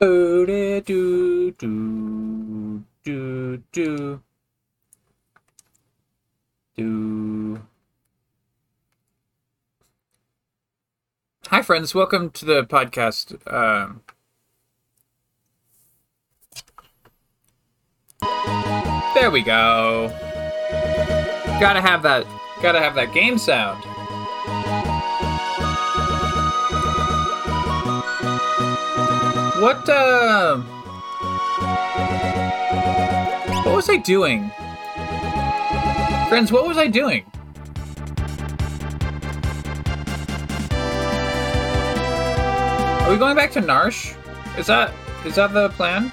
Do do do do do do. Hi, friends. Welcome to the podcast. Um, there we go. Gotta have that. Gotta have that game sound. What, uh. What was I doing? Friends, what was I doing? Are we going back to Narshe? Is that is that the plan?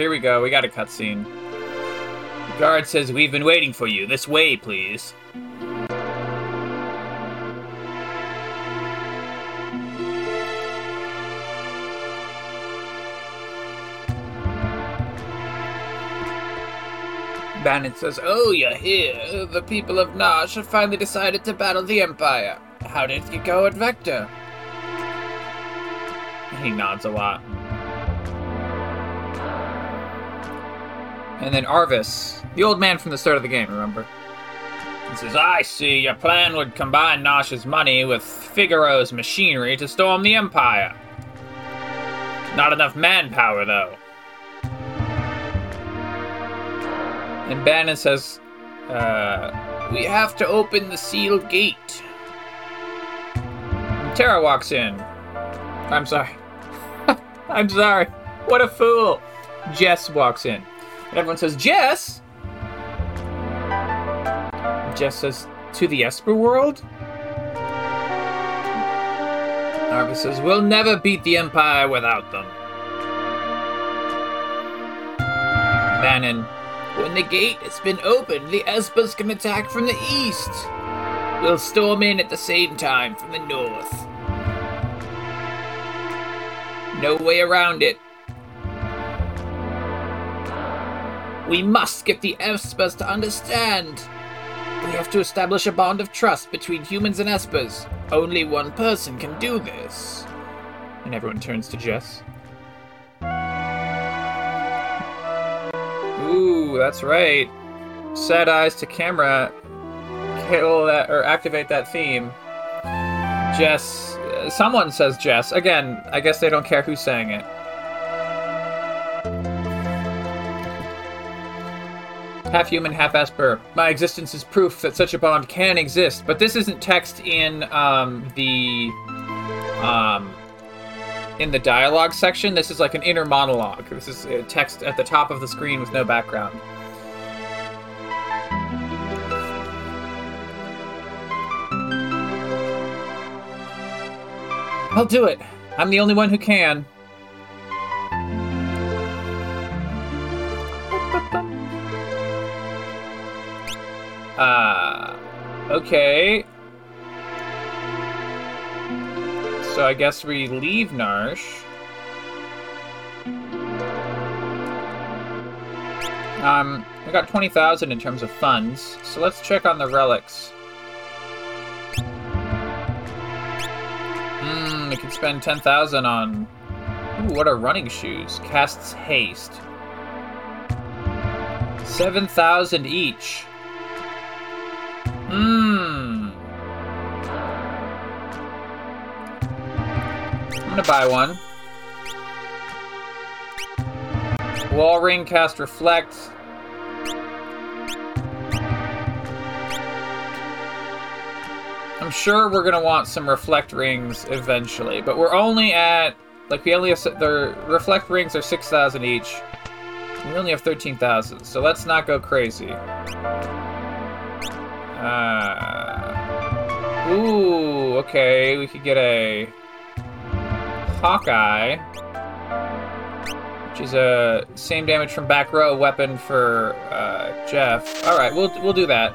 Here we go. We got a cutscene. The guard says we've been waiting for you. This way, please. Bannon says, Oh, you're here. The people of Narshe have finally decided to battle the Empire. How did it go at Vector? He nods a lot. And then Arvis, the old man from the start of the game, remember? He says, I see your plan would combine Narshe's money with Figaro's machinery to storm the Empire. Not enough manpower, though. And Bannon says, uh, we have to open the sealed gate. And Terra walks in. I'm sorry. I'm sorry. What a fool. Jess walks in. And everyone says, Jess! Jess says, to the Esper world? Arvis says, we'll never beat the Empire without them. Bannon, when the gate has been opened, the Espers can attack from the east. We'll storm in at the same time from the north. No way around it. We must get the Espers to understand. We have to establish a bond of trust between humans and Espers. Only one person can do this. And everyone turns to Jess. Ooh, that's right. Set eyes to camera. Kill that or activate that theme. Jess. Uh, someone says Jess. Again, I guess they don't care who sang it. Half human, half Esper. My existence is proof that such a bond can exist, but this isn't text in um, the um, in the dialogue section. This is like an inner monologue. This is text at the top of the screen with no background. I'll do it. I'm the only one who can. Uh, okay. So I guess we leave Narshe. Um, we got 20,000 in terms of funds, so let's check on the relics. Hmm, we can spend 10,000 on... Ooh, what are running shoes? Casts haste. 7,000 each. Hmm. I'm gonna buy one. Wall ring cast reflect. I'm sure we're gonna want some reflect rings eventually, but we're only at like we only have the reflect rings are six thousand each. We only have thirteen thousand, so let's not go crazy. Uh, ooh, okay, we could get a Hawkeye, which is a same damage from back row weapon for uh, Jeff. All right, we'll we'll do that.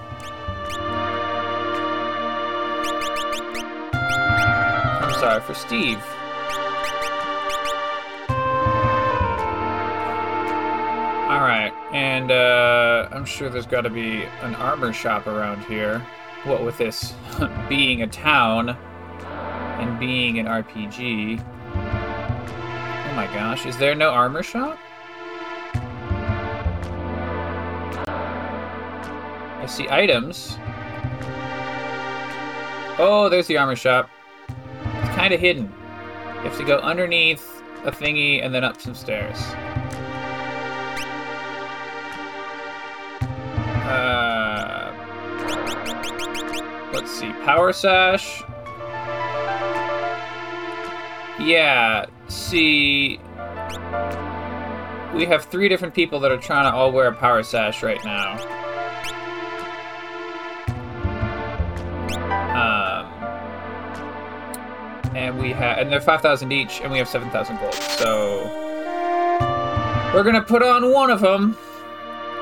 I'm sorry for Steve. And uh, I'm sure there's got to be an armor shop around here. What with this being a town and being an RPG. Oh my gosh, is there no armor shop? I see items. Oh, there's the armor shop. It's kind of hidden. You have to go underneath a thingy and then up some stairs. Let's see. Power Sash. Yeah, see. We have three different people that are trying to all wear a Power Sash right now. Um, and we have, and they're 5,000 each, and we have 7,000 gold. So we're gonna put on one of them.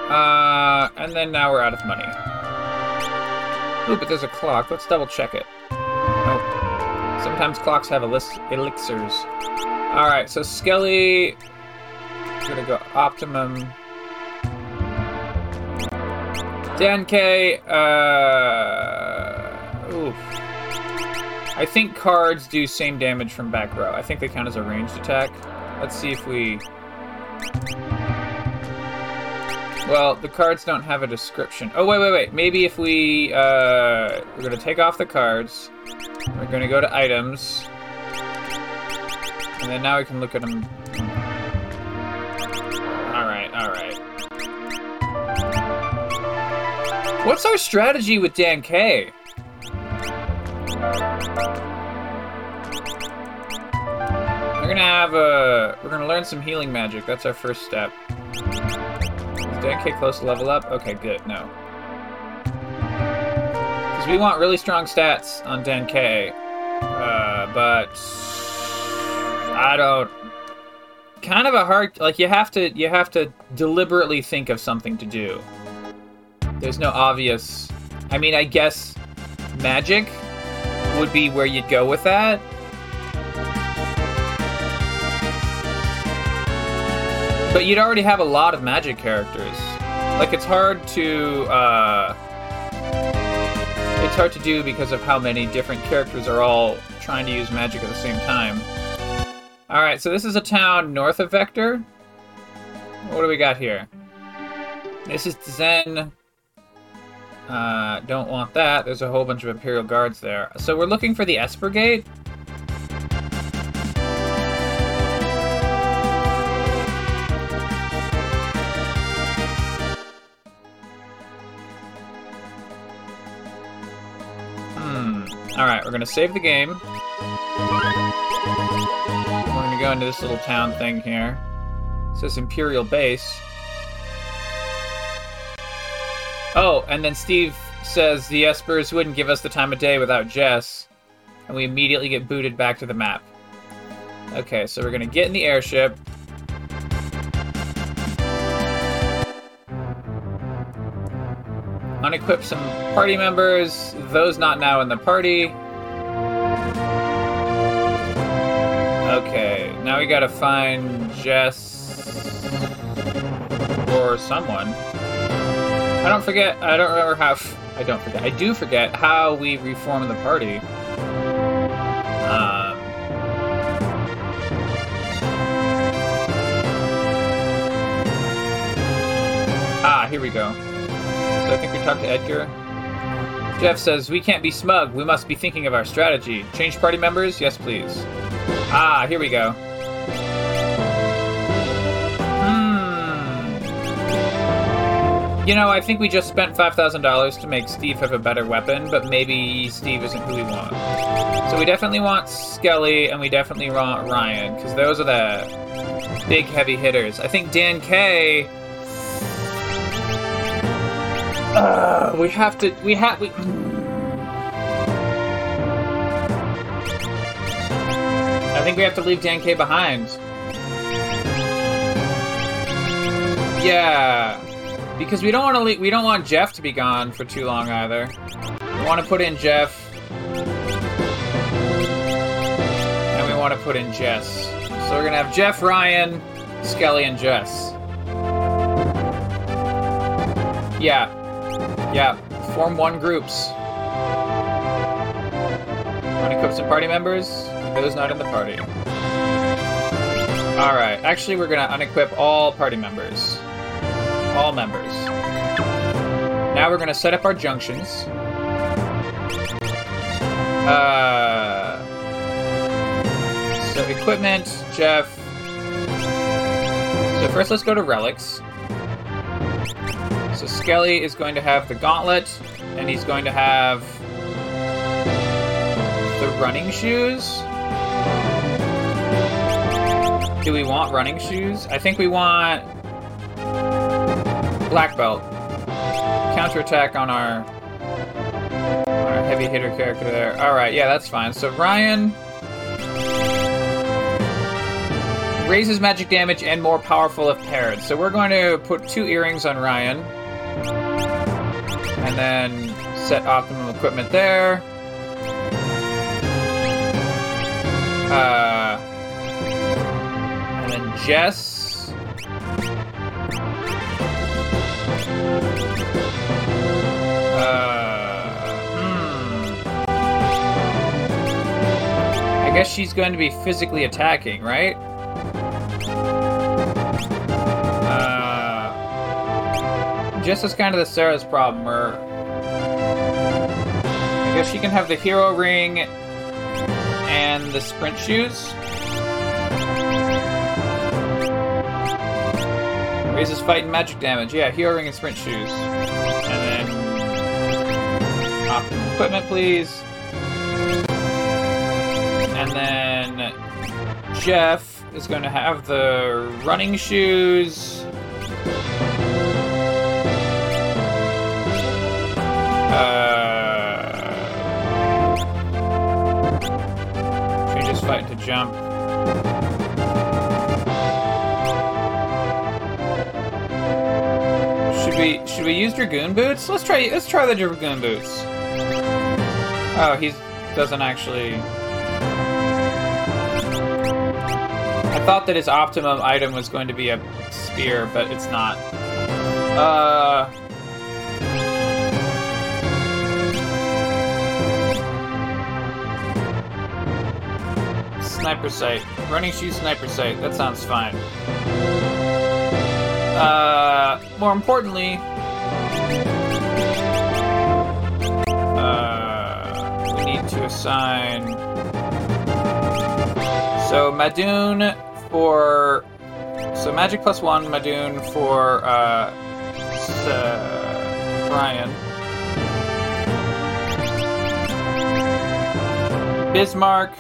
Uh, and then now we're out of money. Ooh, but there's a clock. Let's double check it. Oh. Sometimes clocks have elis- elixirs. Alright, so Skelly. Gonna go optimum. Dan K. Uh. Oof. I think cards do same damage from back row. I think they count as a ranged attack. Let's see if we. Well, the cards don't have a description. Oh, wait, wait, wait. Maybe if we, uh, we're gonna take off the cards. We're gonna go to items. And then now we can look at them. Alright, alright. What's our strategy with Dan K? We're gonna have a. We're gonna learn some healing magic. That's our first step. Is Dan K close to level up? Okay, good. No. Because we want really strong stats on Dan K. Uh, but. I don't. Kind of a hard. Like, you have to. You have to deliberately think of something to do. There's no obvious. I mean, I guess magic would be where you'd go with that. But you'd already have a lot of magic characters. Like it's hard to uh, it's hard to do because of how many different characters are all trying to use magic at the same time. All right, so this is a town north of Vector. What do we got here? This is Zen. Uh, don't want that. There's a whole bunch of Imperial Guards there. So we're looking for the Esper Gate. Alright, we're gonna save the game. We're gonna go into this little town thing here. It says Imperial Base. Oh, and then Steve says the Espers wouldn't give us the time of day without Jess, and we immediately get booted back to the map. Okay, so we're gonna get in the airship. Unequip some party members, those not now in the party. Okay, now we gotta find Jess or someone. I don't forget. I don't remember how. I don't forget. I do forget how we reform the party. Um, ah, here we go. So I think we talked to Edgar. Jeff says we can't be smug. We must be thinking of our strategy. Change party members? Yes, please. Ah, here we go. Hmm. You know, I think we just spent $5,000 to make Steve have a better weapon, but maybe Steve isn't who we want. So we definitely want Skelly, and we definitely want Ryan, because those are the big heavy hitters. I think Dan K. Uh, we have to. We have. We. I think we have to leave Dan K behind. Yeah because we don't want to le- we don't want Jeff to be gone for too long either. We want to put in Jeff, and we want to put in Jess. So we're gonna have Jeff, Ryan, Skelly, and Jess. Yeah. Yeah. Form one groups. Unequip some party members. Those not in the party. Alright. Actually, we're gonna unequip all party members. All members. Now we're gonna set up our junctions. Uh, so equipment, Jeff. So first let's go to relics. So Skelly is going to have the gauntlet, and he's going to have the running shoes. Do we want running shoes? I think we want black belt. Counterattack on our our heavy hitter character there. Alright, yeah, that's fine. So Ryan raises magic damage and more powerful if paired. So we're going to put two earrings on Ryan. And then set optimum equipment there. Uh, and then Jess. Uh, hmm. I guess she's going to be physically attacking, right? Uh, as kind of the Sarah's problem, where I guess she can have the hero ring and the sprint shoes. Raises fight and magic damage. Yeah, hero ring and sprint shoes. And then equipment, please. And then Jeff is going to have the running shoes. Jump. Should we should we use dragoon boots? Let's try let's try the dragoon boots. Oh, he doesn't actually. I thought that his optimum item was going to be a spear, but it's not. Uh. Sniper sight. Running shoe sniper sight. That sounds fine. Uh, more importantly, uh, we need to assign. So Maduin for. So magic plus one, Maduin for uh, uh, Brian. Bismarck,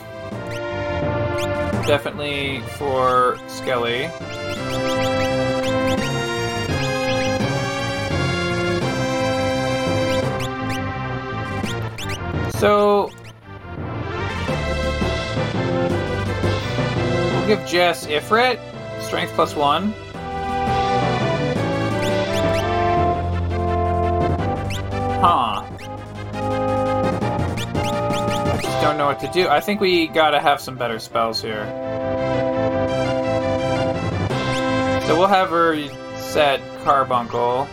definitely for Skelly. So we'll give Jess Ifrit strength plus one. Huh. Don't know what to do. I think we gotta have some better spells here. So we'll have her set Carbuncle.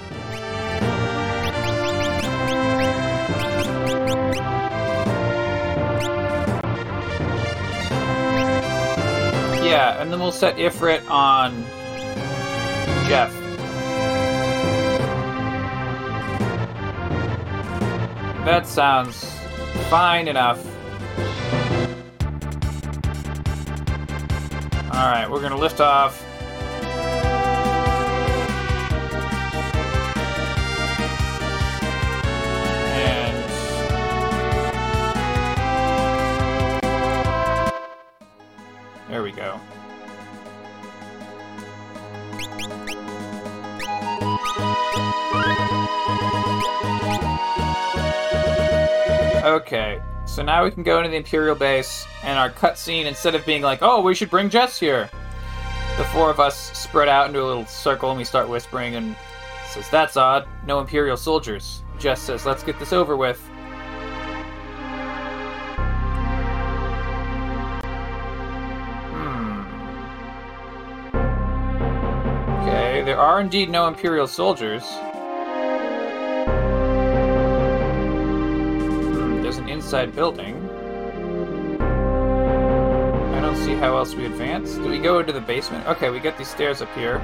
Yeah, and then we'll set Ifrit on Jeff. That sounds fine enough. Alright, we're gonna lift off. And there we go. Okay, so now we can go into the Imperial base, and our cutscene, instead of being like, oh, we should bring Jess here, the four of us spread out into a little circle and we start whispering and says, that's odd, no Imperial soldiers. Jess says, let's get this over with. Hmm. Okay, there are indeed no Imperial soldiers. Hmm, there's an inside building. How else we advance. Do we go into the basement? Okay, we got these stairs up here.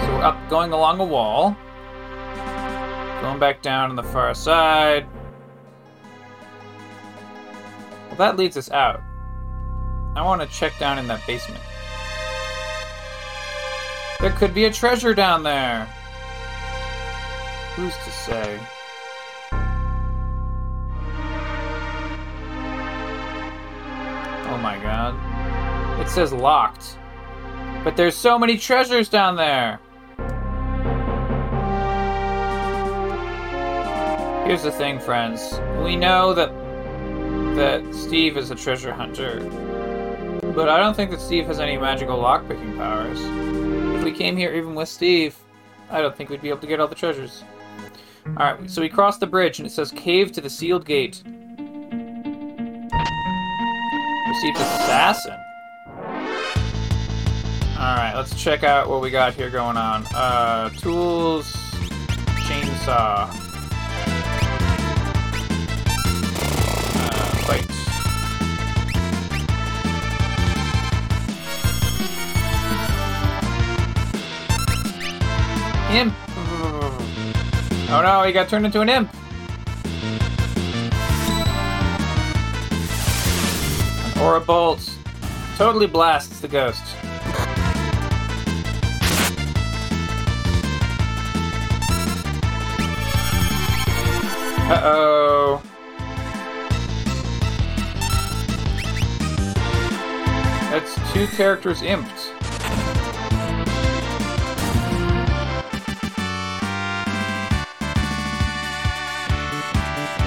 So we're up, going along a wall. Going back down on the far side. Well, that leads us out. I want to check down in that basement. There could be a treasure down there. Who's to say? Oh my god. It says locked. But there's so many treasures down there. Here's the thing, friends. We know that that Steve is a treasure hunter. But I don't think that Steve has any magical lockpicking powers. If we came here even with Steve, I don't think we'd be able to get all the treasures. Alright, so we cross the bridge and it says cave to the sealed gate. Received assassin. Alright, let's check out what we got here going on. Uh, tools, chainsaw. Uh. Imp. Oh no, he got turned into an imp. Aura bolt totally blasts the ghost. Uh oh. That's two characters imped.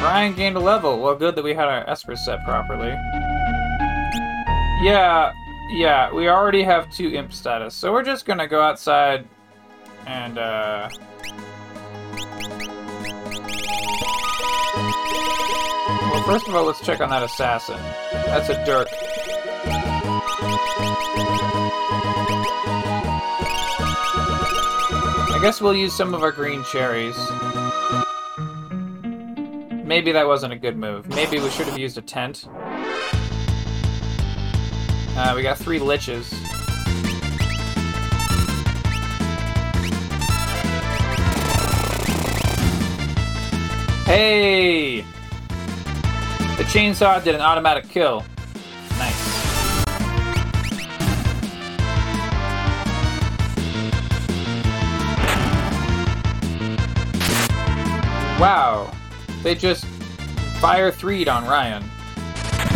Ryan gained a level. Well, good that we had our Esper set properly. Yeah, yeah, we already have two imp status, so we're just gonna go outside and, uh... Well, first of all, let's check on that assassin. That's a Dirk. I guess we'll use some of our green cherries. Maybe that wasn't a good move. Maybe we should have used a tent. Uh, we got three liches. Hey! The chainsaw did an automatic kill. Nice. Wow. They just fire 3'd on Ryan.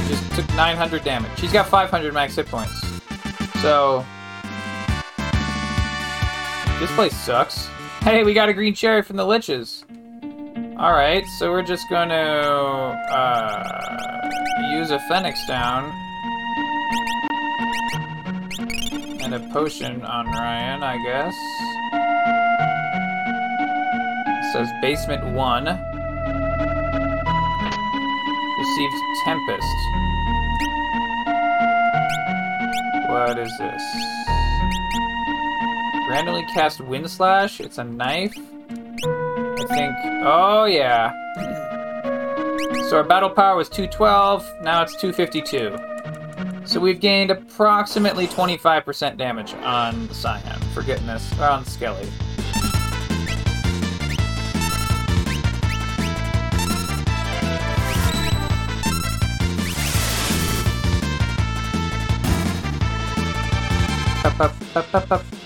Just took 900 damage. She's got 500 max hit points. So. This place sucks. Hey, we got a green cherry from the Liches. Alright, so we're just gonna uh, use a Phoenix down. And a potion on Ryan, I guess. It says basement 1. Received Tempest. What is this? Randomly cast Wind Slash. It's a knife. Think. Oh, yeah. So our battle power was 212, now it's 252. So we've gained approximately 25% damage on the Cyan for getting this, or on Skelly. Up, up, up, up, up.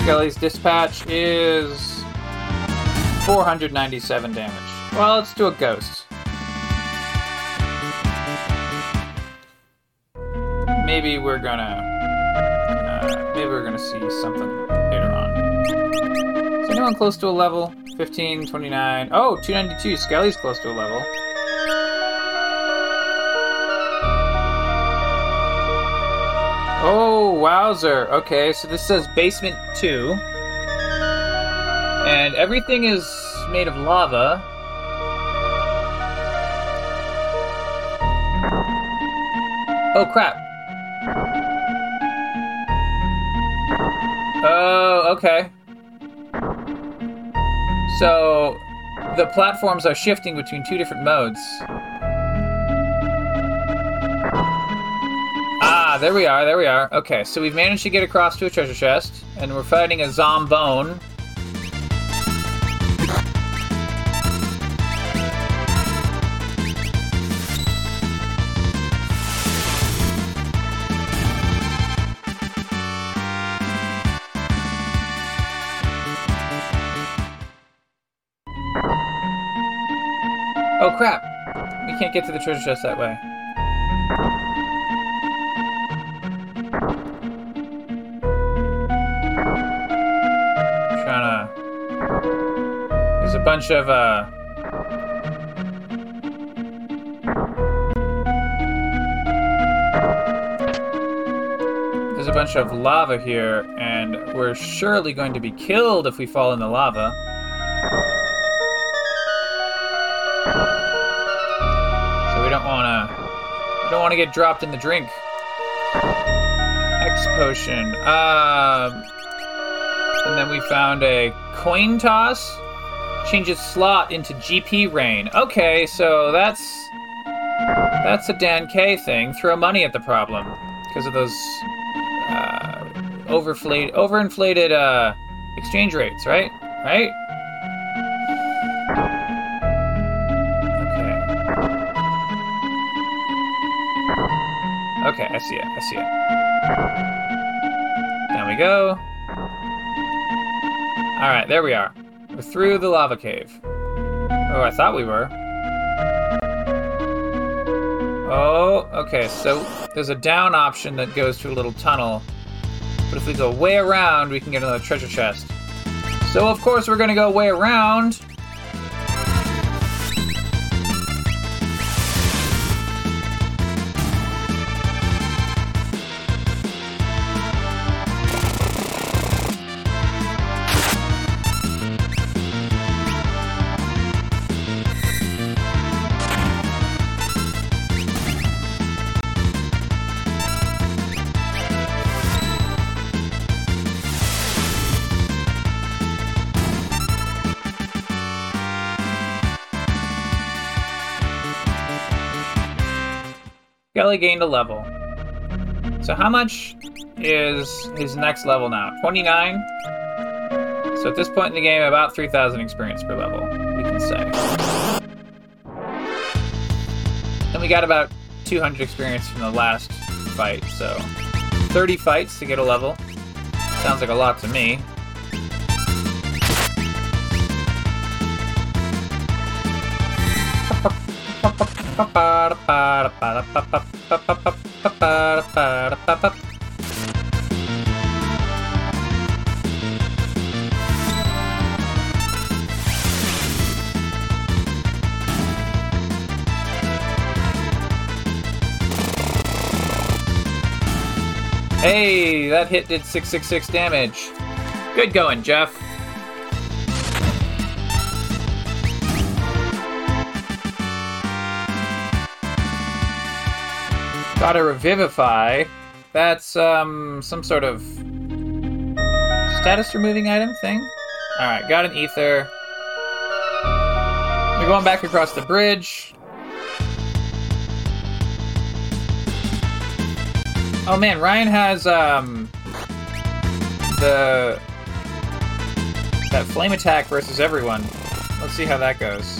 Skelly's dispatch is 497 damage. Well, let's do a ghost. Maybe we're gonna. Uh, maybe we're gonna see something later on. Is anyone close to a level? 15, 29. Oh, 292. Skelly's close to a level. Oh, wowzer. Okay, so this says basement 2. And everything is made of lava. Oh, crap. Oh, okay. So the platforms are shifting between two different modes. There we are, there we are. Okay, so we've managed to get across to a treasure chest, and we're fighting a zombone. Oh crap! We can't get to the treasure chest that way. A bunch of uh. There's a bunch of lava here, and we're surely going to be killed if we fall in the lava. So we don't want to. We don't want to get dropped in the drink. X potion. Um. And then we found a coin toss. Changes slot into GP rain. Okay, so that's that's a Dan K thing. Throw money at the problem because of those uh, overflate, overinflated uh, exchange rates, right? Right? Okay. Okay, I see it. I see it. Down we go. All right, there we are. We're through the lava cave. Oh, I thought we were. Oh, okay, so there's a down option that goes to a little tunnel. But if we go way around, we can get another treasure chest. So, of course, we're gonna go way around. Gained a level. So how much is his next level now? 29? So at this point in the game, about 3,000 experience per level, we can say. And we got about 200 experience from the last fight, so 30 fights to get a level. Sounds like a lot to me. Hey, that hit did 666 damage. Good going, Jeff. Got a revivify. That's um some sort of status removing item thing. All right, got an ether. We're going back across the bridge. Oh man, Ryan has um the that flame attack versus everyone. Let's see how that goes.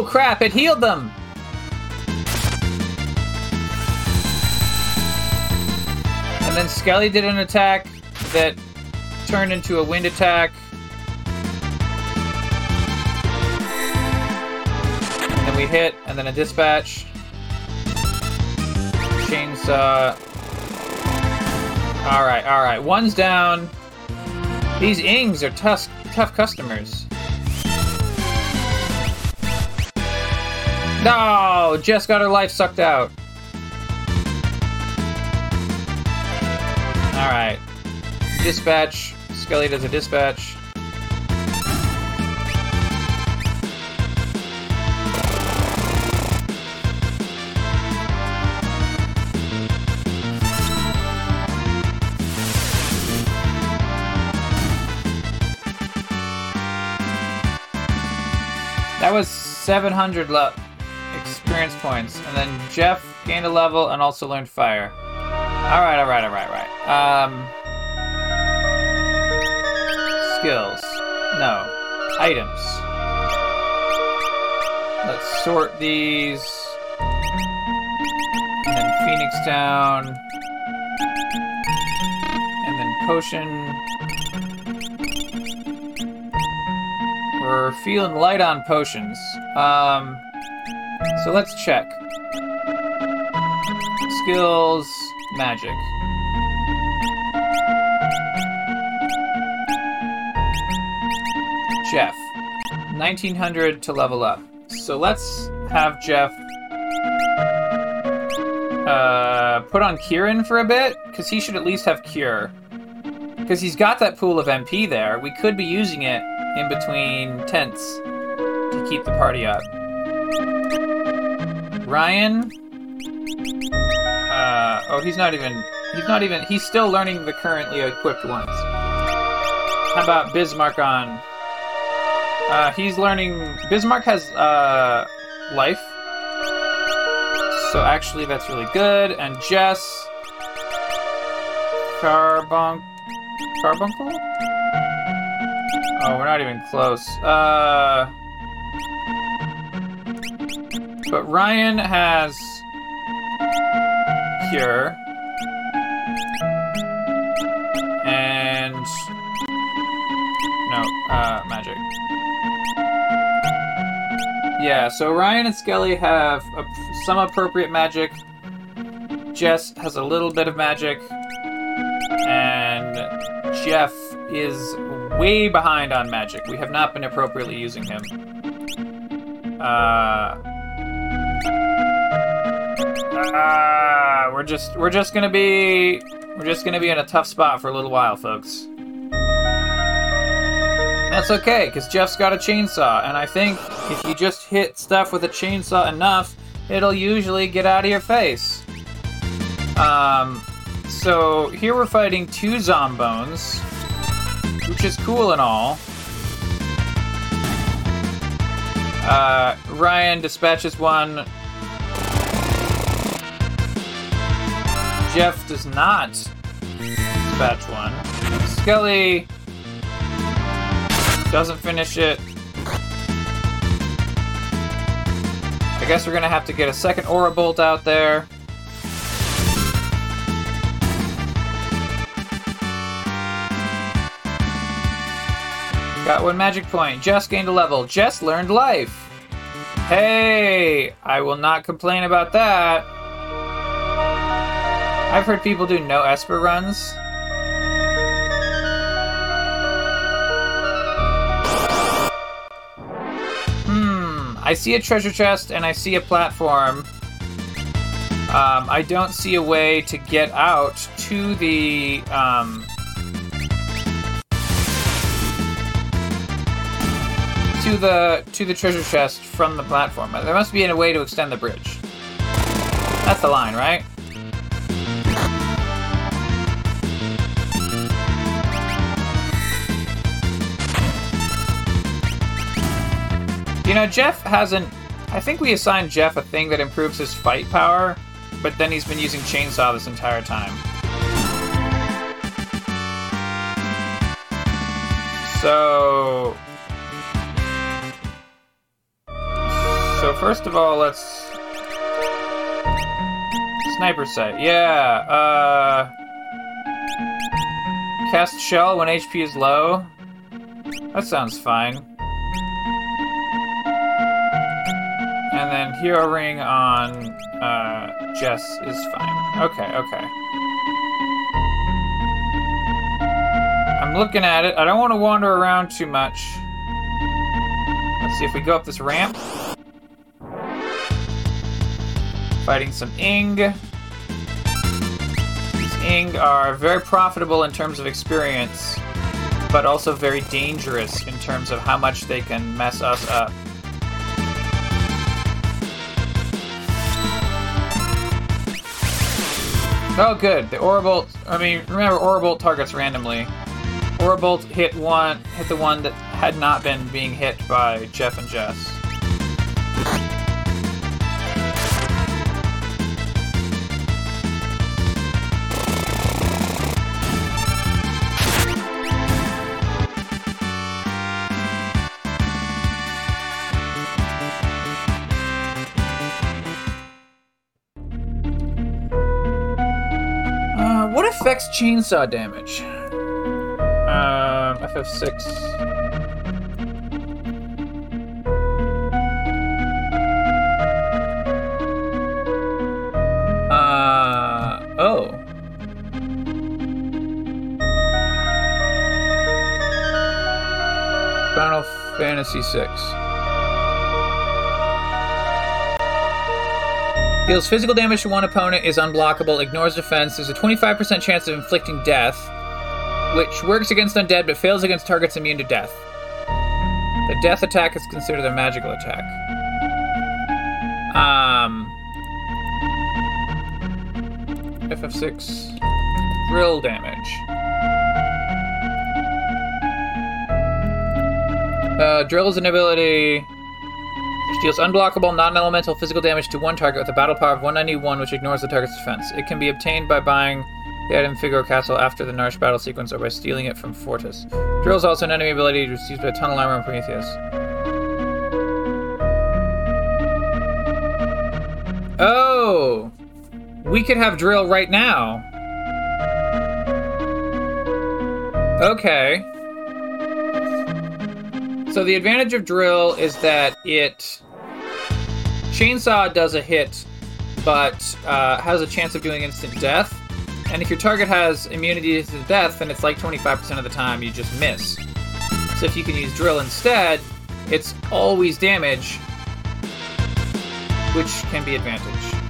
Oh crap, it healed them! And then Skelly did an attack that turned into a wind attack. And then we hit, and then a dispatch. Chainsaw. Uh, alright, alright. One's down. These Ings are tough, tough customers. No, Jess got her life sucked out. All right. Dispatch. Skelly does a dispatch. That was 700 luck experience points, and then Jeff gained a level and also learned fire. All right, all right, all right, all right. Um, skills. No. Items. Let's sort these. And then Phoenix down. And then potion. We're feeling light on potions. Um, so let's check. Skills, magic. Jeff, 1900 to level up. So let's have Jeff uh, put on Kirin for a bit, because he should at least have Cure. Because he's got that pool of MP there. We could be using it in between tents to keep the party up. Ryan. Uh, oh, he's not even. He's not even. He's still learning the currently equipped ones. How about Bismarck on? Uh, he's learning. Bismarck has uh, life. So actually, that's really good. And Jess. Carbon. Carbuncle? Oh, we're not even close. Uh. But Ryan has cure. And no, uh magic. Yeah, so Ryan and Skelly have a, some appropriate magic. Jess has a little bit of magic. And Jeff is way behind on magic. We have not been appropriately using him. Uh Ah, we're just we're just gonna be we're just gonna be in a tough spot for a little while, folks. That's okay, because Jeff's got a chainsaw, and I think if you just hit stuff with a chainsaw enough, it'll usually get out of your face. Um, so here we're fighting two zombones, which is cool and all. Uh, Ryan dispatches one Jeff does not dispatch one. Skelly doesn't finish it. I guess we're gonna have to get a second Aura Bolt out there. Got one magic point. Jess gained a level. Jess learned life. Hey, I will not complain about that. I've heard people do no Esper runs. Hmm, I see a treasure chest and I see a platform. Um, I don't see a way to get out to the um, to the to the treasure chest from the platform. There must be a way to extend the bridge. That's the line, right? You know, Jeff hasn't. I think we assigned Jeff a thing that improves his fight power, but then he's been using chainsaw this entire time. So. So, first of all, let's. Sniper sight. Yeah, uh. Cast shell when HP is low. That sounds fine. And hero ring on uh, Jess is fine. Okay, okay. I'm looking at it. I don't want to wander around too much. Let's see if we go up this ramp. Fighting some Ing. These Ing are very profitable in terms of experience, but also very dangerous in terms of how much they can mess us up. Oh, good. The Aurabolt. I mean, remember, Aurabolt targets randomly. Aurabolt hit one, hit the one that had not been being hit by Jeff and Jess. Chainsaw damage? Um, FF6. Uh, oh. Final Fantasy VI. Deals physical damage to one opponent, is unblockable, ignores defense, there's a 25% chance of inflicting death, which works against undead but fails against targets immune to death. The death attack is considered a magical attack. Um. FF6. Drill damage. Uh, drill is an ability deals unblockable, non-elemental physical damage to one target with a battle power of 191, which ignores the target's defense. It can be obtained by buying the item Figaro Castle after the Narshe battle sequence or by stealing it from Fortis. Drill is also an enemy ability received by Tunnel Armor and Prometheus. Oh! We could have drill right now. Okay. So the advantage of drill is that it chainsaw does a hit, but uh, has a chance of doing instant death. And if your target has immunity to death, then it's like 25% of the time you just miss. So if you can use drill instead, it's always damage, which can be advantage.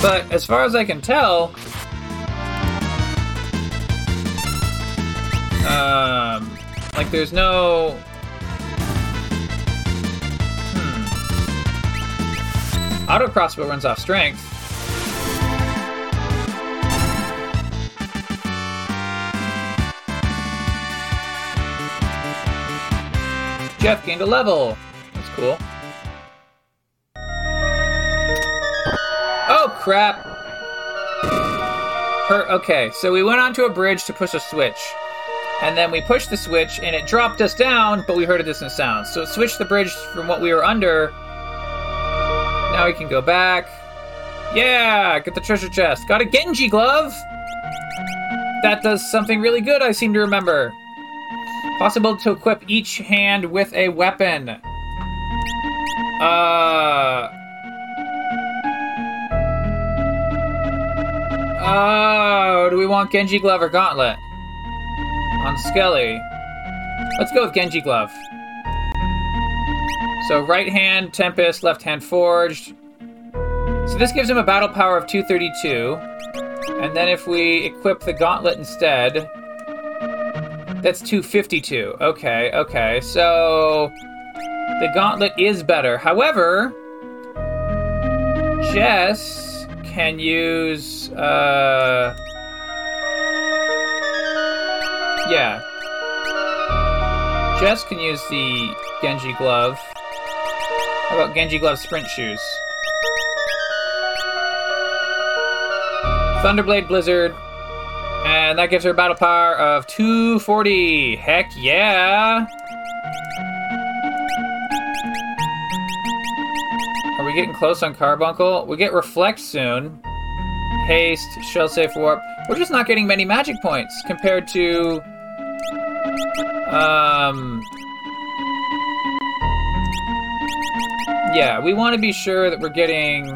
But as far as I can tell, um, like there's no. Hmm. Auto crossbow runs off strength. Jeff gained a level. That's cool. Oh crap! Her, okay, so we went onto a bridge to push a switch. And then we pushed the switch and it dropped us down, but we heard a distant sound. So it switched the bridge from what we were under. Now we can go back. Yeah, get the treasure chest. Got a Genji glove! That does something really good, I seem to remember. Possible to equip each hand with a weapon. Uh. Oh, do we want Genji glove or gauntlet? On Skelly. Let's go with Genji glove. So right hand Tempest, left hand Forged. So this gives him a battle power of 232. And then if we equip the gauntlet instead, that's 252. Okay, okay. So the gauntlet is better. However, Jess can use uh Yeah. Jess can use the Genji glove. How about Genji glove sprint shoes? Thunderblade Blizzard. And that gives her a battle power of 240. Heck yeah! Are we getting close on Carbuncle? We get Reflect soon. Haste, Shell Safe Warp. We're just not getting many magic points compared to. Um. Yeah, we want to be sure that we're getting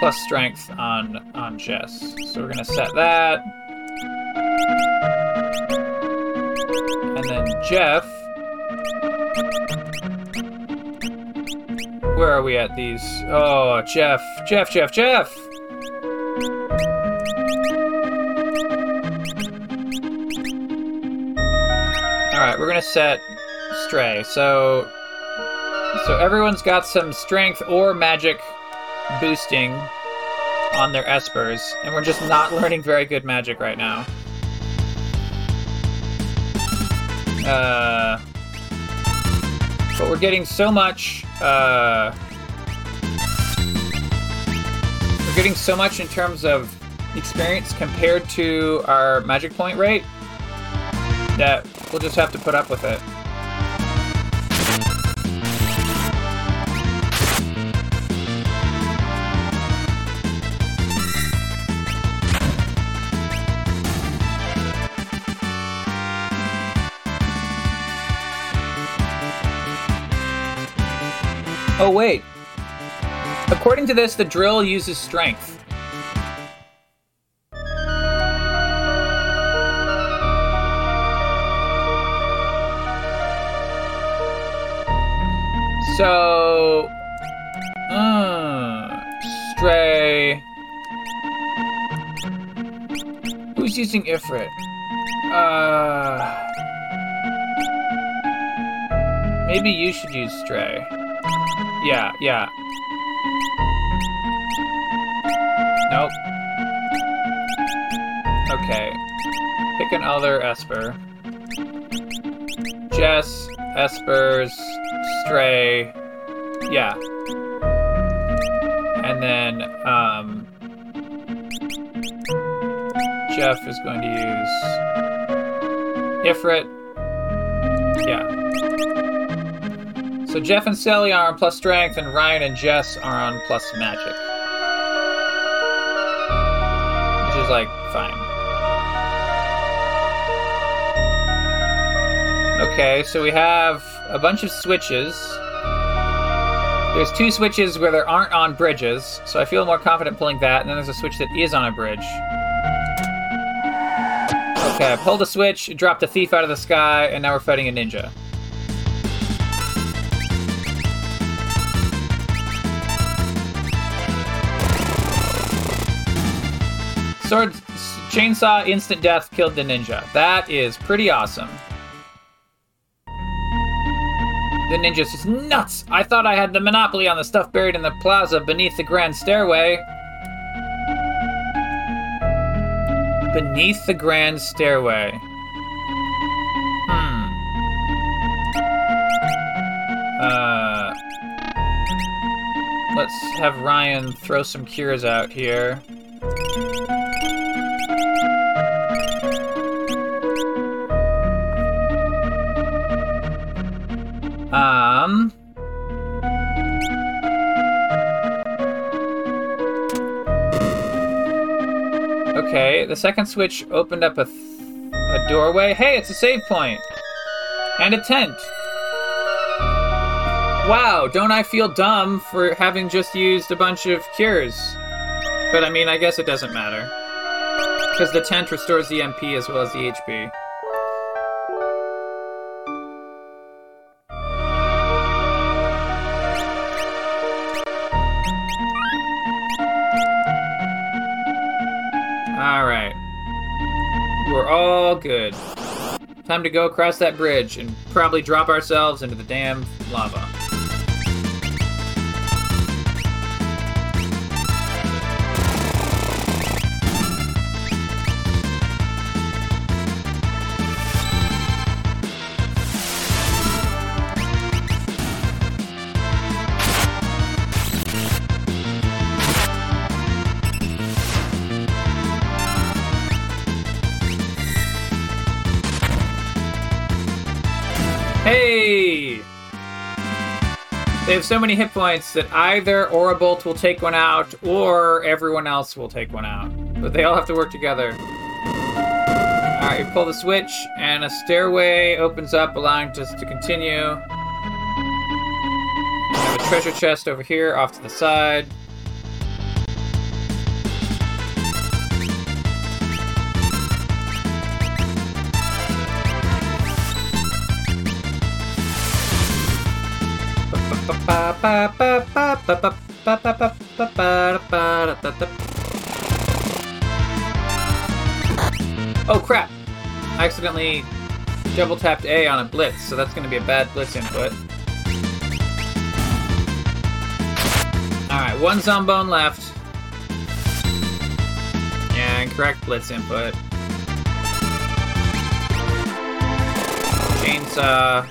plus strength on on Jess. So we're gonna set that. And then Jeff. Where are we at these? Oh, Jeff, Jeff, Jeff, Jeff. Set Stray. So, so everyone's got some strength or magic boosting on their espers, and we're just not learning very good magic right now. Uh, but we're getting so much. Uh, we're getting so much in terms of experience compared to our magic point rate that we'll just have to put up with it. Oh, wait. According to this, the drill uses strength. So. Uh, stray. Who's using Ifrit? Uh. Maybe you should use Stray. Yeah, yeah. Nope. Okay. Pick another Esper. Jess, Esper's, Stray. Yeah. And then, um, Jeff is going to use Ifrit. Yeah. So Jeff and Sally are on plus strength, and Ryan and Jess are on plus magic. Which is like fine. Okay, so we have a bunch of switches. There's two switches where there aren't on bridges, so I feel more confident pulling that, and then there's a switch that is on a bridge. Okay, I pulled a switch, dropped a thief out of the sky, and now we're fighting a ninja. Sword, chainsaw, instant death killed the ninja. That is pretty awesome. The ninja's just nuts. I thought I had the monopoly on the stuff buried in the plaza beneath the grand stairway. Beneath the grand stairway. Hmm. Uh. Let's have Ryan throw some cures out here. Um. Okay, the second switch opened up a, th- a doorway. Hey, it's a save point! And a tent! Wow, don't I feel dumb for having just used a bunch of cures? But I mean, I guess it doesn't matter. Because the tent restores the MP as well as the HP. All good. Time to go across that bridge and probably drop ourselves into the damn lava. They have so many hit points that either Aurabolt will take one out or everyone else will take one out. But they all have to work together. Alright, you pull the switch, and a stairway opens up, allowing us to continue. We have a treasure chest over here, off to the side. Oh crap! I accidentally double tapped A on a blitz, so that's to be a bad blitz input. Alright, one Zombone left. And correct blitz input. Chainsaw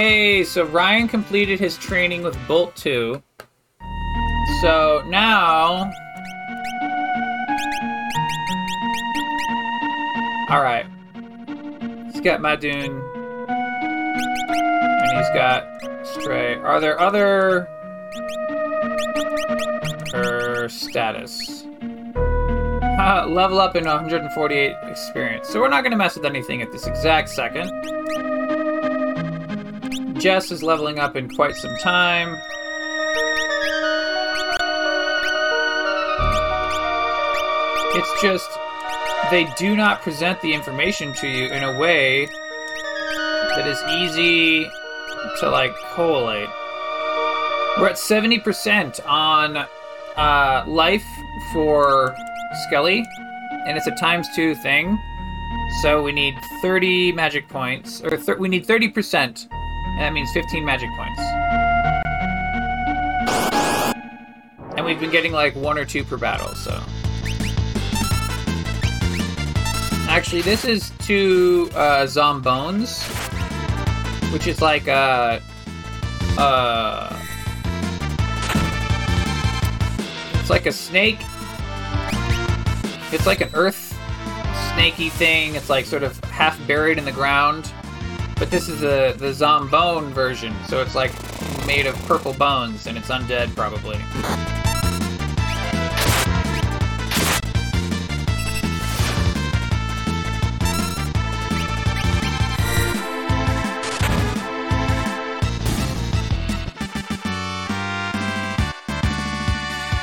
Hey, so Ryan completed his training with Bolt 2. So now. Alright. He's got Maduin. And he's got Stray. Are there other. Er, status? Uh, level up in 148 experience. So we're not going to mess with anything at this exact second. Jess is leveling up in quite some time. It's just they do not present the information to you in a way that is easy to like collate. We're at 70% on uh, life for Skelly, and it's a times two thing. So we need 30 magic points, or th- we need 30% and that means 15 magic points. And we've been getting like one or two per battle, so. Actually, this is two uh, Zombones, which is like a. Uh, uh, it's like a snake. It's like an earth snaky thing. It's like sort of half buried in the ground. But this is the the Zombone version, so it's like made of purple bones, and it's undead probably.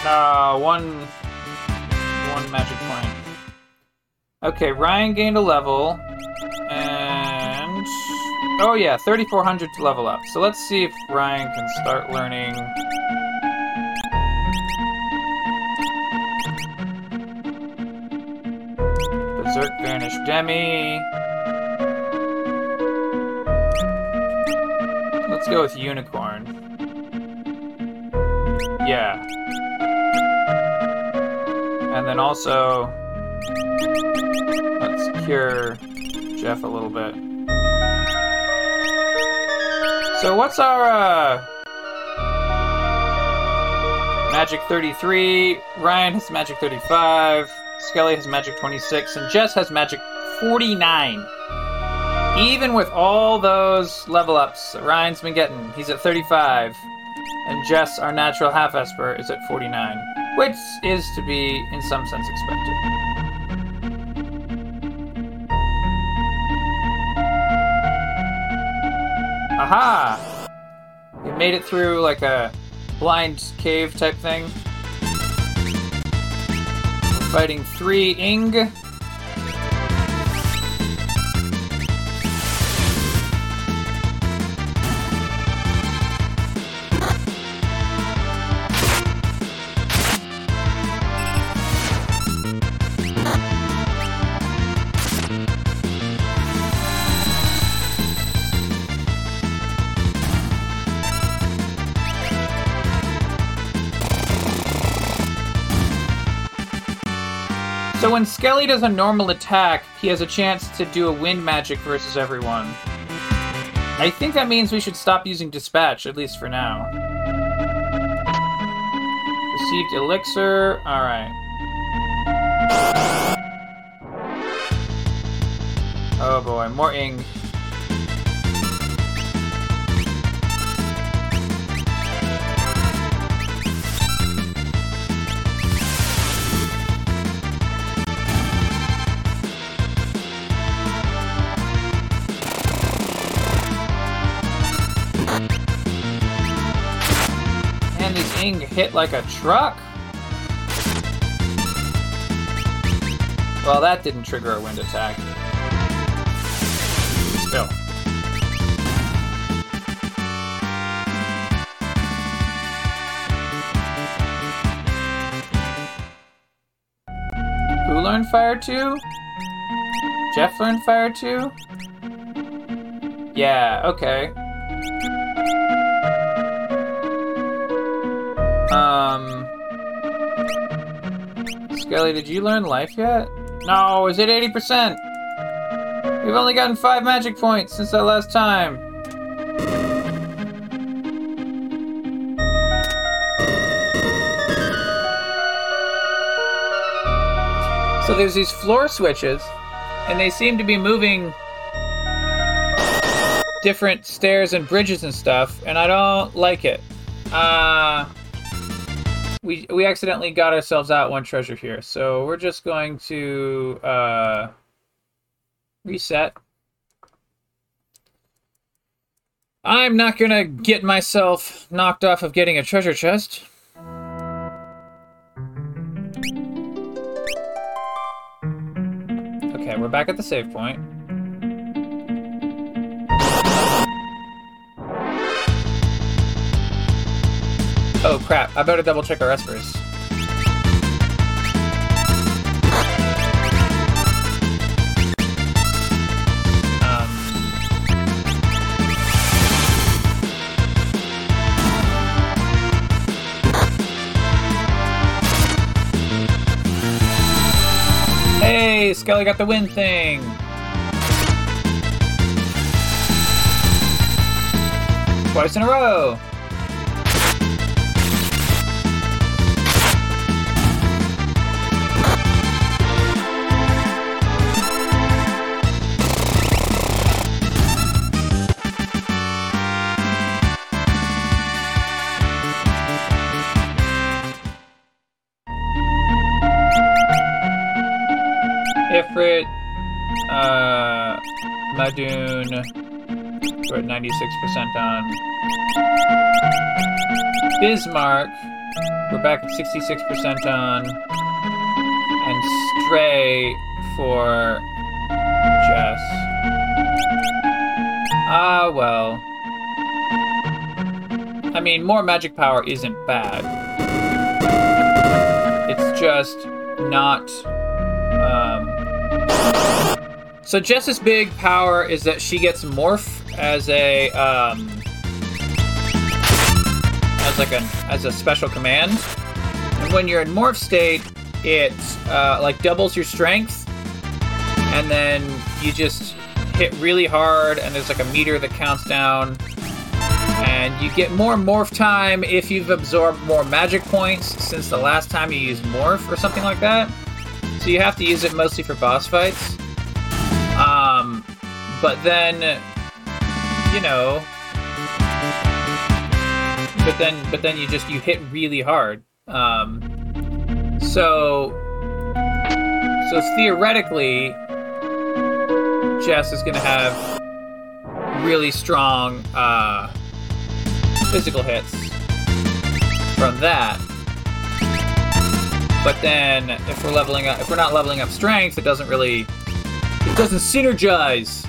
Uh, one, one magic point. Okay, Ryan gained a level. Oh yeah, 3400 to level up. So let's see if Ryan can start learning. Berserk Vanish Demi. Let's go with Unicorn. Yeah. And then also, let's cure Jeff a little bit. So what's our uh, magic 33? Ryan has magic 35. Skelly has magic 26, and Jess has magic 49. Even with all those level ups that Ryan's been getting, he's at 35. And Jess, our natural half Esper, is at 49, which is to be, in some sense, expected. Aha! We made it through like a blind cave type thing. Fighting three Ing. When Skelly does a normal attack, he has a chance to do a wind magic versus everyone. I think that means we should stop using dispatch, at least for now. Received elixir. Alright. Oh boy, more ing. Thing hit like a truck? Well, that didn't trigger a wind attack. Still. Who learned fire too? Jeff learned fire too? Yeah, okay. Um. Skelly, did you learn life yet? No, is it 80%? We've only gotten five magic points since that last time. So there's these floor switches, and they seem to be moving different stairs and bridges and stuff, and I don't like it. Uh, we we accidentally got ourselves out one treasure here, so we're just going to uh, reset. I'm not gonna get myself knocked off of getting a treasure chest. Okay, we're back at the save point. Oh crap, I better double check our espers. Um, Hey, Skelly got the win thing! Twice in a row! Ifrit, uh, we're at 96% on. Bismarck, we're back at 66% on. And Stray for Jess. Ah, well. I mean, more magic power isn't bad. It's just not. So Jess's big power is that she gets morph as a um, as like an as a special command. And when you're in morph state, it uh, like doubles your strength, and then you just hit really hard, and there's like a meter that counts down. And you get more morph time if you've absorbed more magic points since the last time you used morph or something like that. So you have to use it mostly for boss fights. But then, you know, but then, but then you just you hit really hard. Um, so, so theoretically, Jess is gonna have really strong uh, physical hits from that. But then, if we're leveling up, if we're not leveling up strength, it doesn't really, it doesn't synergize.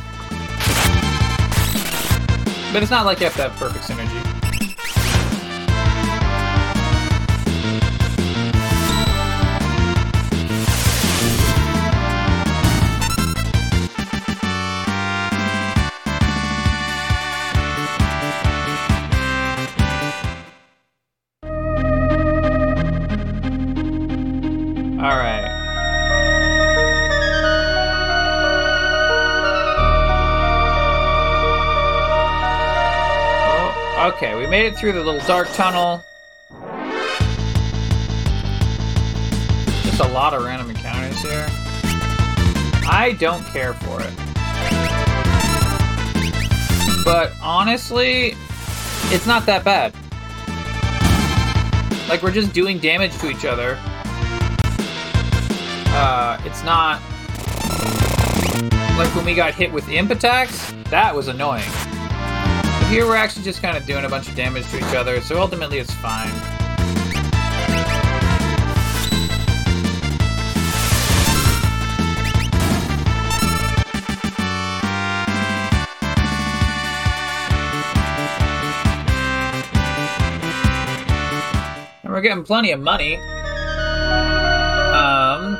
But it's not like you have to have perfect synergy. Through the little dark tunnel. Just a lot of random encounters here. I don't care for it. But honestly, it's not that bad. Like, we're just doing damage to each other. Uh, it's not like when we got hit with imp attacks. That was annoying. Here we're actually just kind of doing a bunch of damage to each other, so ultimately it's fine. And we're getting plenty of money. Um,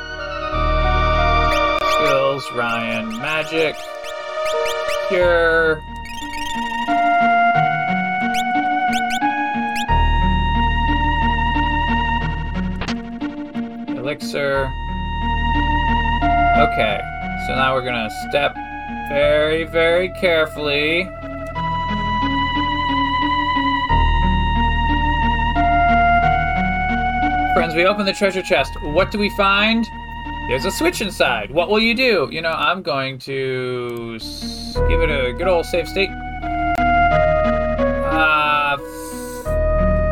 skills, Ryan, magic, cure, elixir. Okay, so now we're gonna step very, very carefully. Friends, we open the treasure chest. What do we find? There's a switch inside. What will you do? You know, I'm going to give it a good old safe state. Uh,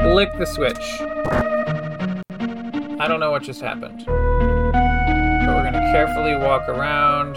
flick the switch. I don't know what just happened. But we're gonna carefully walk around.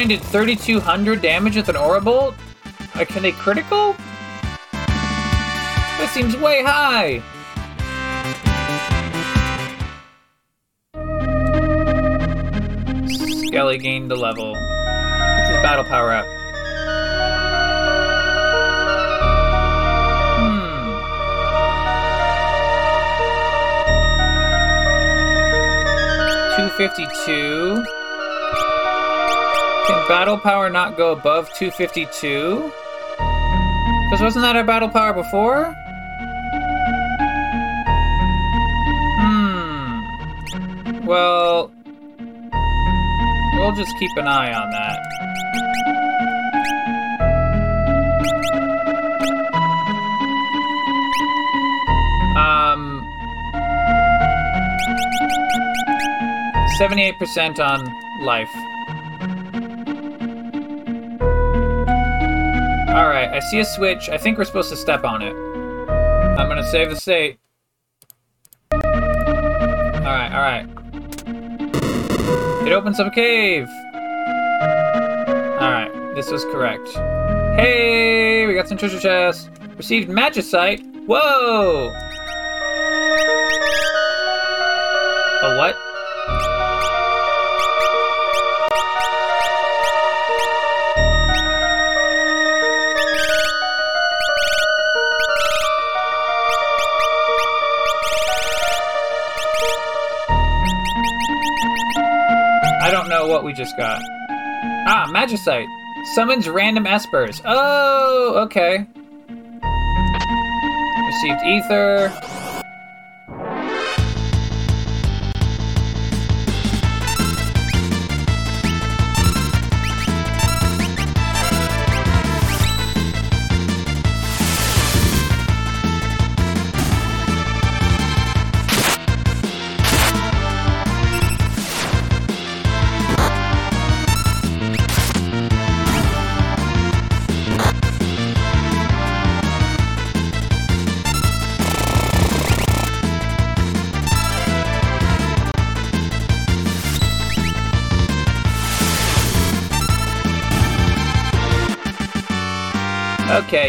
Ryan did 3,200 damage with an Aura Bolt? Uh, can they critical? That seems way high. Skelly gained a level. What's his battle power up? Hmm. Two fifty-two. Can battle power not go above two fifty-two? Because wasn't that our battle power before? Hmm. Well, we'll just keep an eye on that. Um, 78% on life. Alright, I see a switch. I think we're supposed to step on it. I'm gonna save the state. Alright, alright. It opens up a cave! Alright, this was correct. Hey, we got some treasure chests. Received magicite. Whoa! A what? We just got. Ah, Magicite. Summons random espers. Oh, okay. Received ether.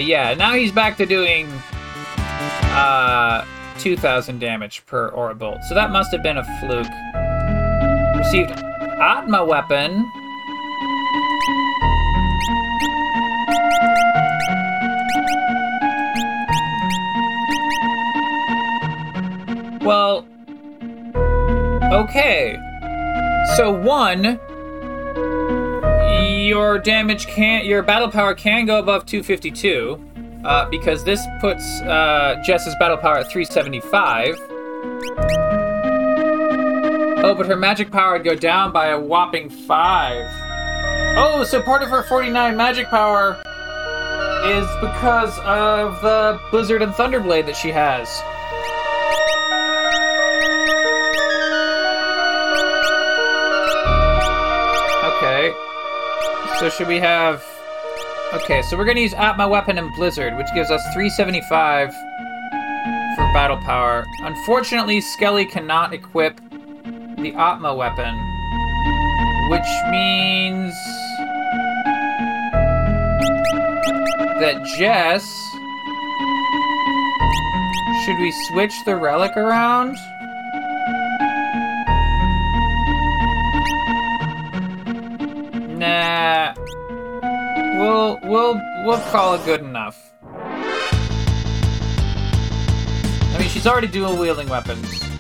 Yeah. Now he's back to doing uh 2000 damage per aura bolt. So that must have been a fluke. Received Atma weapon. Well, okay. So one, your damage can your battle power can go above 252 uh, because this puts uh, Jess's battle power at 375. Oh, but her magic power would go down by a whopping five. Oh, so part of her 49 magic power is because of the Blizzard and Thunderblade that she has. So should we have? Okay, so we're gonna use Atma Weapon and Blizzard, which gives us 375 for battle power. Unfortunately, Skelly cannot equip the Atma Weapon, which means that Jess Should we switch the relic around? Nah. We'll we'll we'll call it good enough. I mean, she's already dual wielding weapons.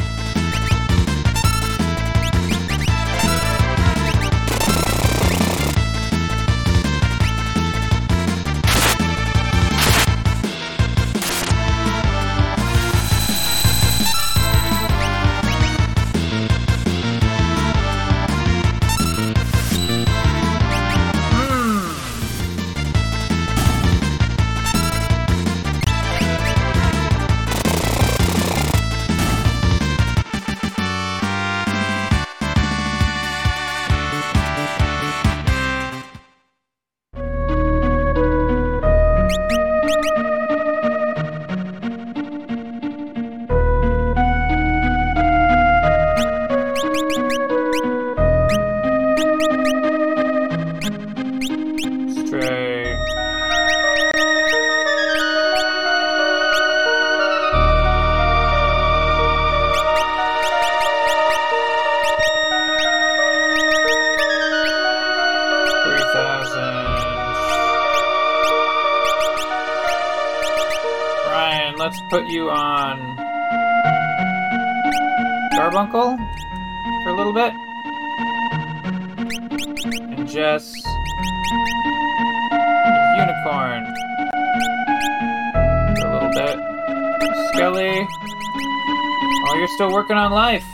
Working on life.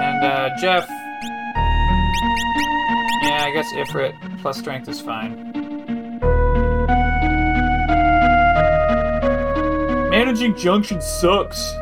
And uh, Jeff. Yeah, I guess Ifrit plus strength is fine. Managing Junction sucks.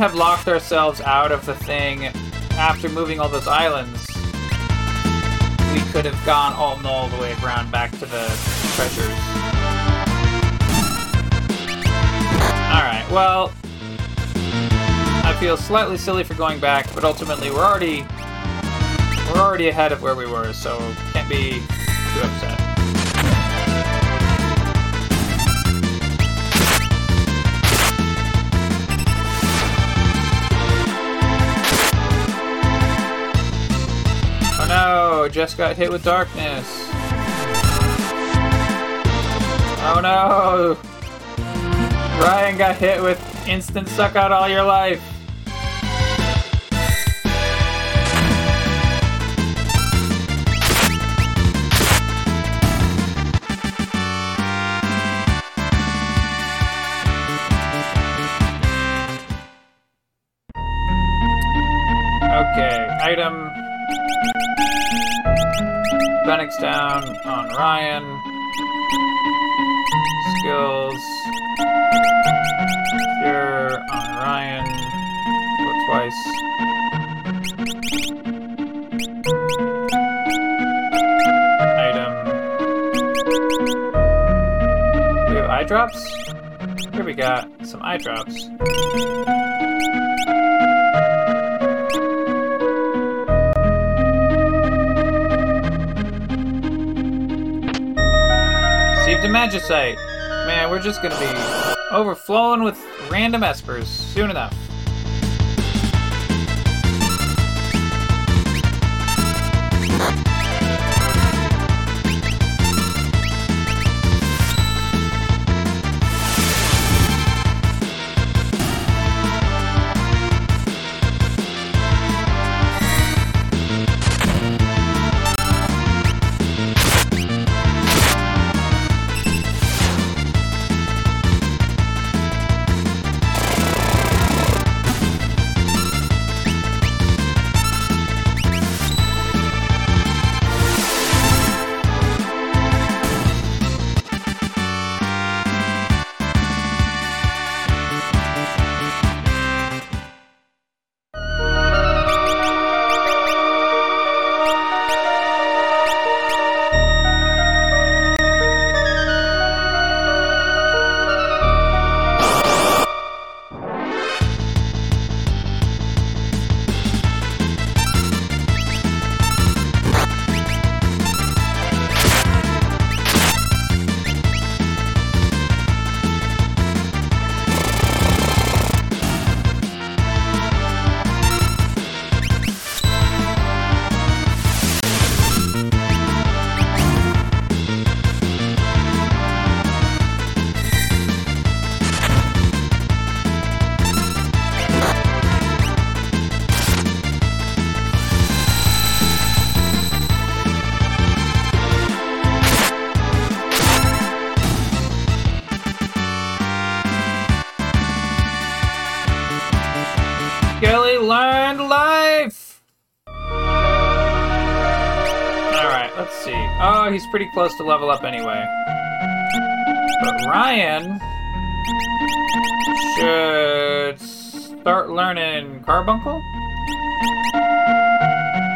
Have locked ourselves out of the thing after moving all those islands. We could have gone all, all the way around back to the treasures. Alright, well, I feel slightly silly for going back, but ultimately we're already we're already ahead of where we were, so can't be no, just got hit with darkness. Oh no! Ryan got hit with instant suck out all your life. Okay, item. Phoenix Down on Ryan. Skills. here on Ryan. Go twice. Item. We have eye drops? Here we got some eye drops. Magicite. Man, we're just gonna be overflowing with random espers soon enough. Pretty close to level up anyway. But Ryan should start learning Carbuncle?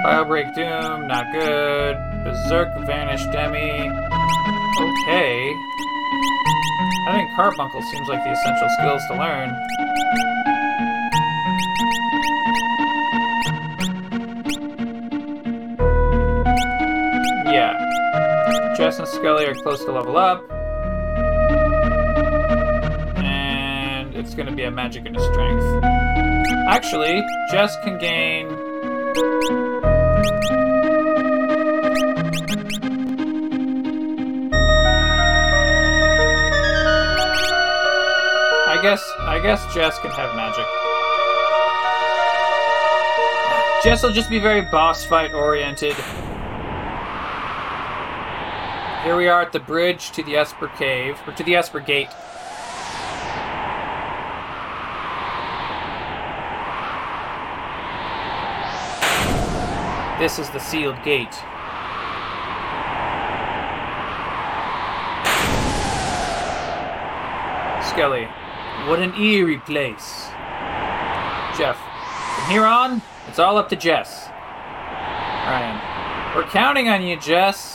Biobreak Doom, not good. Berserk Vanish Demi. Okay. I think Carbuncle seems like the essential skills to learn. Jess and Scully are close to level up. And it's gonna be a magic and a strength. Actually, Jess can gain. I guess I guess Jess can have magic. Jess will just be very boss fight oriented. Here we are at the bridge to the Esper Cave, or to the Esper Gate. This is the sealed gate. Skelly, what an eerie place. Jeff, from here on, it's all up to Jess. Ryan, we're counting on you, Jess.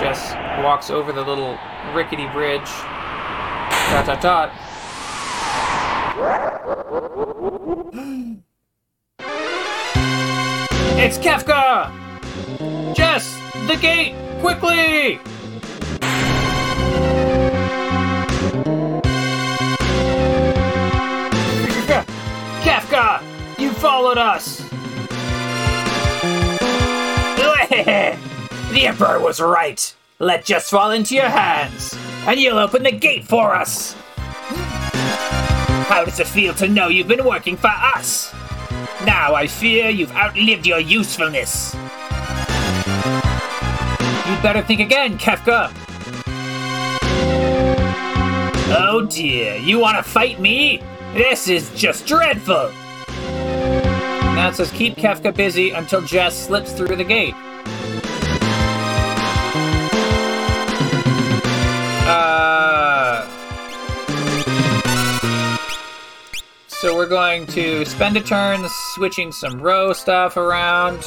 Jess walks over the little rickety bridge. Dot dot dot. It's Kefka! Jess, the gate, quickly! Kefka, you followed us! The Emperor was right. Let Jess fall into your hands, and you'll open the gate for us. How does it feel to know you've been working for us? Now I fear you've outlived your usefulness. You'd better think again, Kefka. Oh dear, you want to fight me? This is just dreadful. Now it says keep Kefka busy until Jess slips through the gate. Uh, so we're going to spend a turn switching some row stuff around.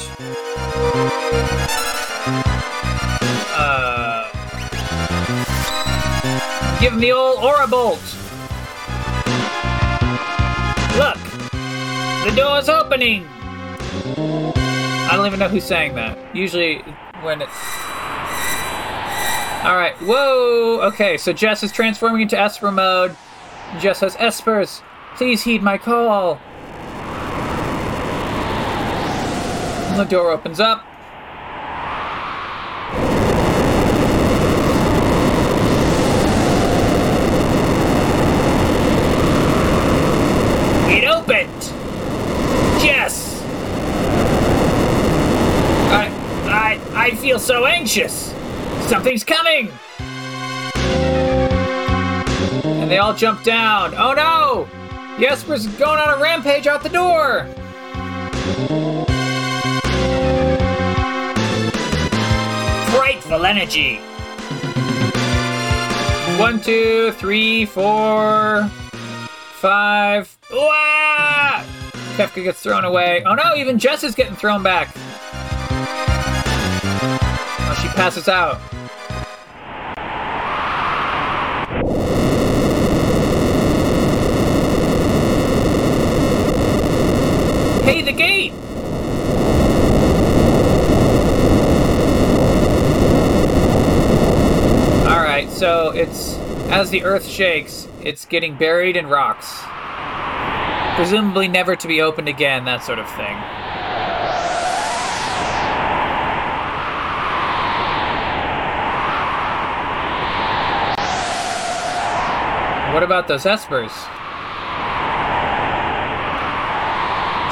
Uh, Give the old Aurabolt. Look! The door's opening! I don't even know who's saying that. Usually when it's. Alright, whoa! Okay, so Jess is transforming into Esper mode. Jess says, Espers, please heed my call. And the door opens up. It opened! Jess! I, I I feel so anxious! Something's coming! and they all jump down. Oh no! The Esper's going on a rampage out the door! Frightful energy! One, two, three, four, five. Wah! Kefka gets thrown away. Oh no, even Jess is getting thrown back. Oh, she passes out. Alright, so it's as the earth shakes, it's getting buried in rocks. Presumably never to be opened again, that sort of thing. What about those espers?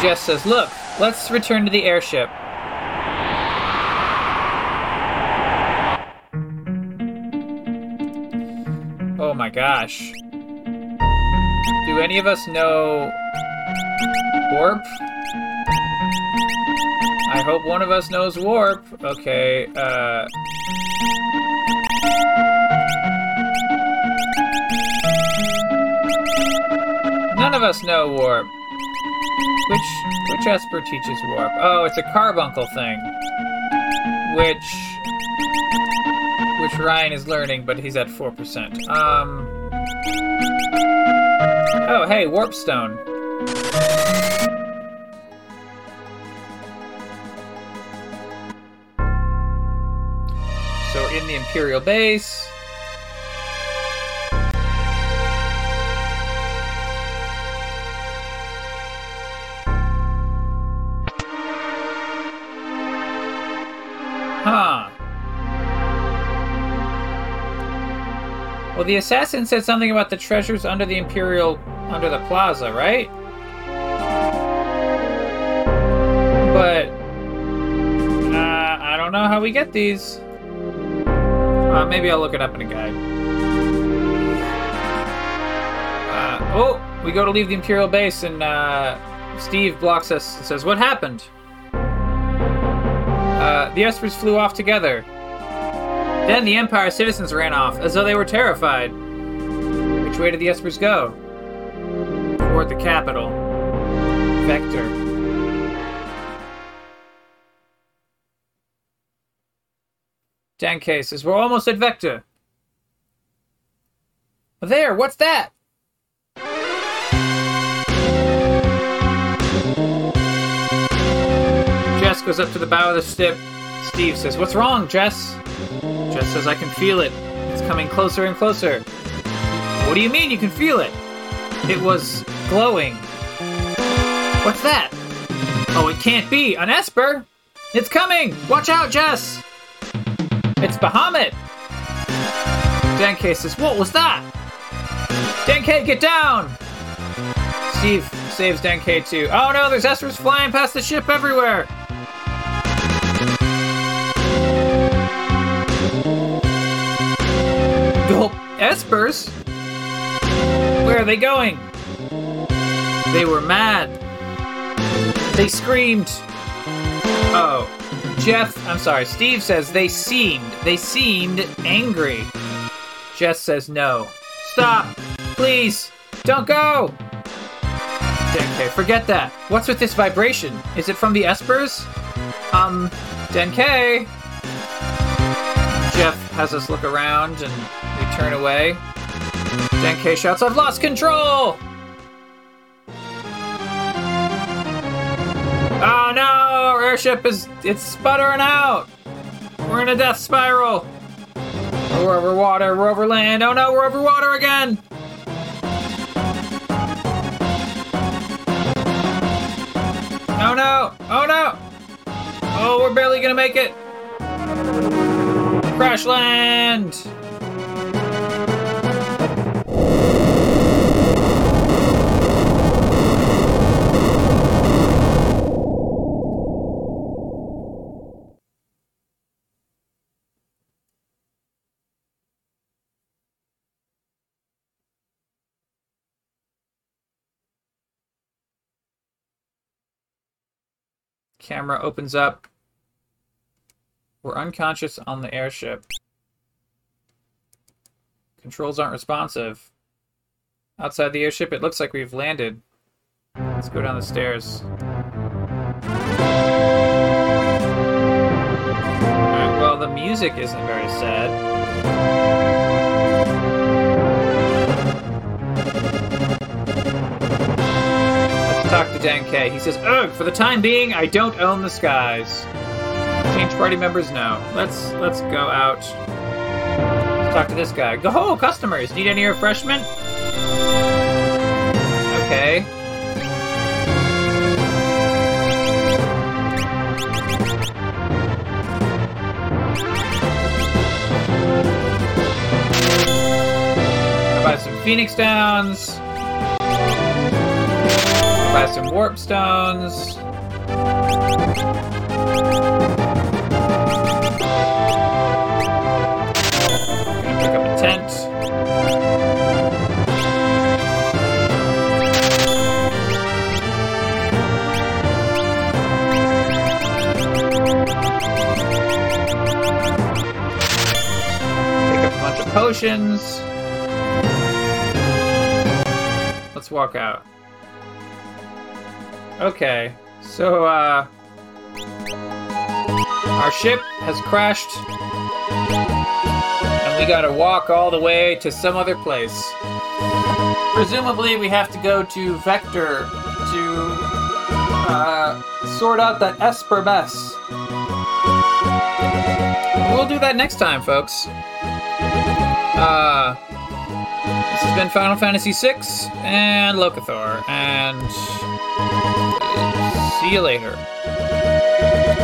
Jess says, Look, let's return to the airship. My gosh. Do any of us know warp? I hope one of us knows warp. Okay, uh. None of us know warp. Which which Esper teaches warp? Oh, it's a carbuncle thing. Which which Ryan is learning, but he's at 4%. Um Oh, hey, warp stone. So we're in the Imperial base. Well, the assassin said something about the treasures under the Imperial, under the plaza, right? But, uh, I don't know how we get these. Uh, maybe I'll look it up in a guide. Uh, oh, we go to leave the Imperial base, and uh, Steve blocks us and says, What happened? Uh, the Espers flew off together. Then the Empire citizens ran off, as though they were terrified. Which way did the Espers go? Toward the capital. Vector. Dan says, We're almost at Vector. There, what's that? Jess goes up to the bow of the ship. Steve says, What's wrong, Jess? Jess says, I can feel it. It's coming closer and closer. What do you mean you can feel it? It was glowing. What's that? Oh, it can't be. An Esper! It's coming! Watch out, Jess! It's Bahamut! Denke says, What was that? Denke, get down! Steve saves Denke too. Oh no, there's Espers flying past the ship everywhere! Espers? Where are they going? They were mad. They screamed. Oh. Jeff, I'm sorry, Steve says they seemed. They seemed angry. Jess says no. Stop! Please! Don't go! Denke, forget that. What's with this vibration? Is it from the Espers? Um, Denke? Jeff has us look around and turn away. Denkei shouts, I've lost control! Oh no! Our airship is it's sputtering out! We're in a death spiral! We're over water, we're over land. Oh no, we're over water again! Oh no! Oh no! Oh, we're barely gonna make it! Crash land! Camera opens up. We're unconscious on the airship. Controls aren't responsive. Outside the airship, it looks like we've landed. Let's go down the stairs. Well, the music isn't very sad. Let's talk to Dan K. He says, Ugh, for the time being, I don't own the skies. Change party members now. Let's let's go out. Let's talk to this guy. Go ho, customers! Need any refreshment? Okay. Buy some Phoenix Downs. Buy some Warp Stones. Pick up a tent. Pick up a bunch of potions. Let's walk out. Okay, so, uh. Our ship has crashed. And we gotta walk all the way to some other place. Presumably, we have to go to Vector to uh, sort out that Esper mess. We'll do that next time, folks. Uh, this has been Final Fantasy VI and Locathor, and see you later.